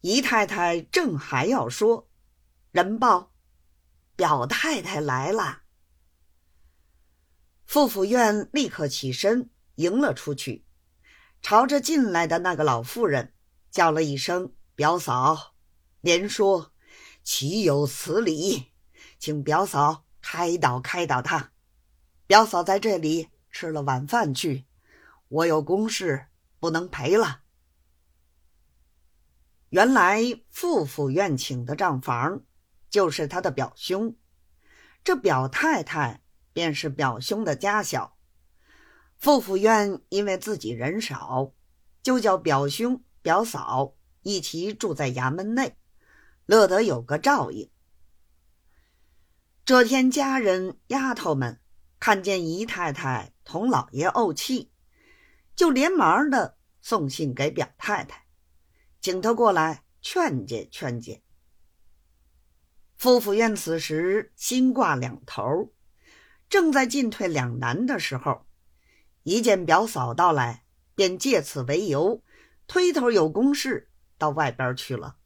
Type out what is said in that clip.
姨太太正还要说，人报表太太来了。傅府院立刻起身迎了出去，朝着进来的那个老妇人叫了一声“表嫂”，连说：“岂有此理，请表嫂开导开导他。表嫂在这里吃了晚饭去，我有公事不能陪了。”原来傅府院请的账房就是他的表兄，这表太太。便是表兄的家小，傅府院因为自己人少，就叫表兄表嫂一起住在衙门内，乐得有个照应。这天，家人丫头们看见姨太太同老爷怄气，就连忙的送信给表太太，请他过来劝解劝解。傅府院此时心挂两头。正在进退两难的时候，一见表嫂到来，便借此为由，推头有公事到外边去了。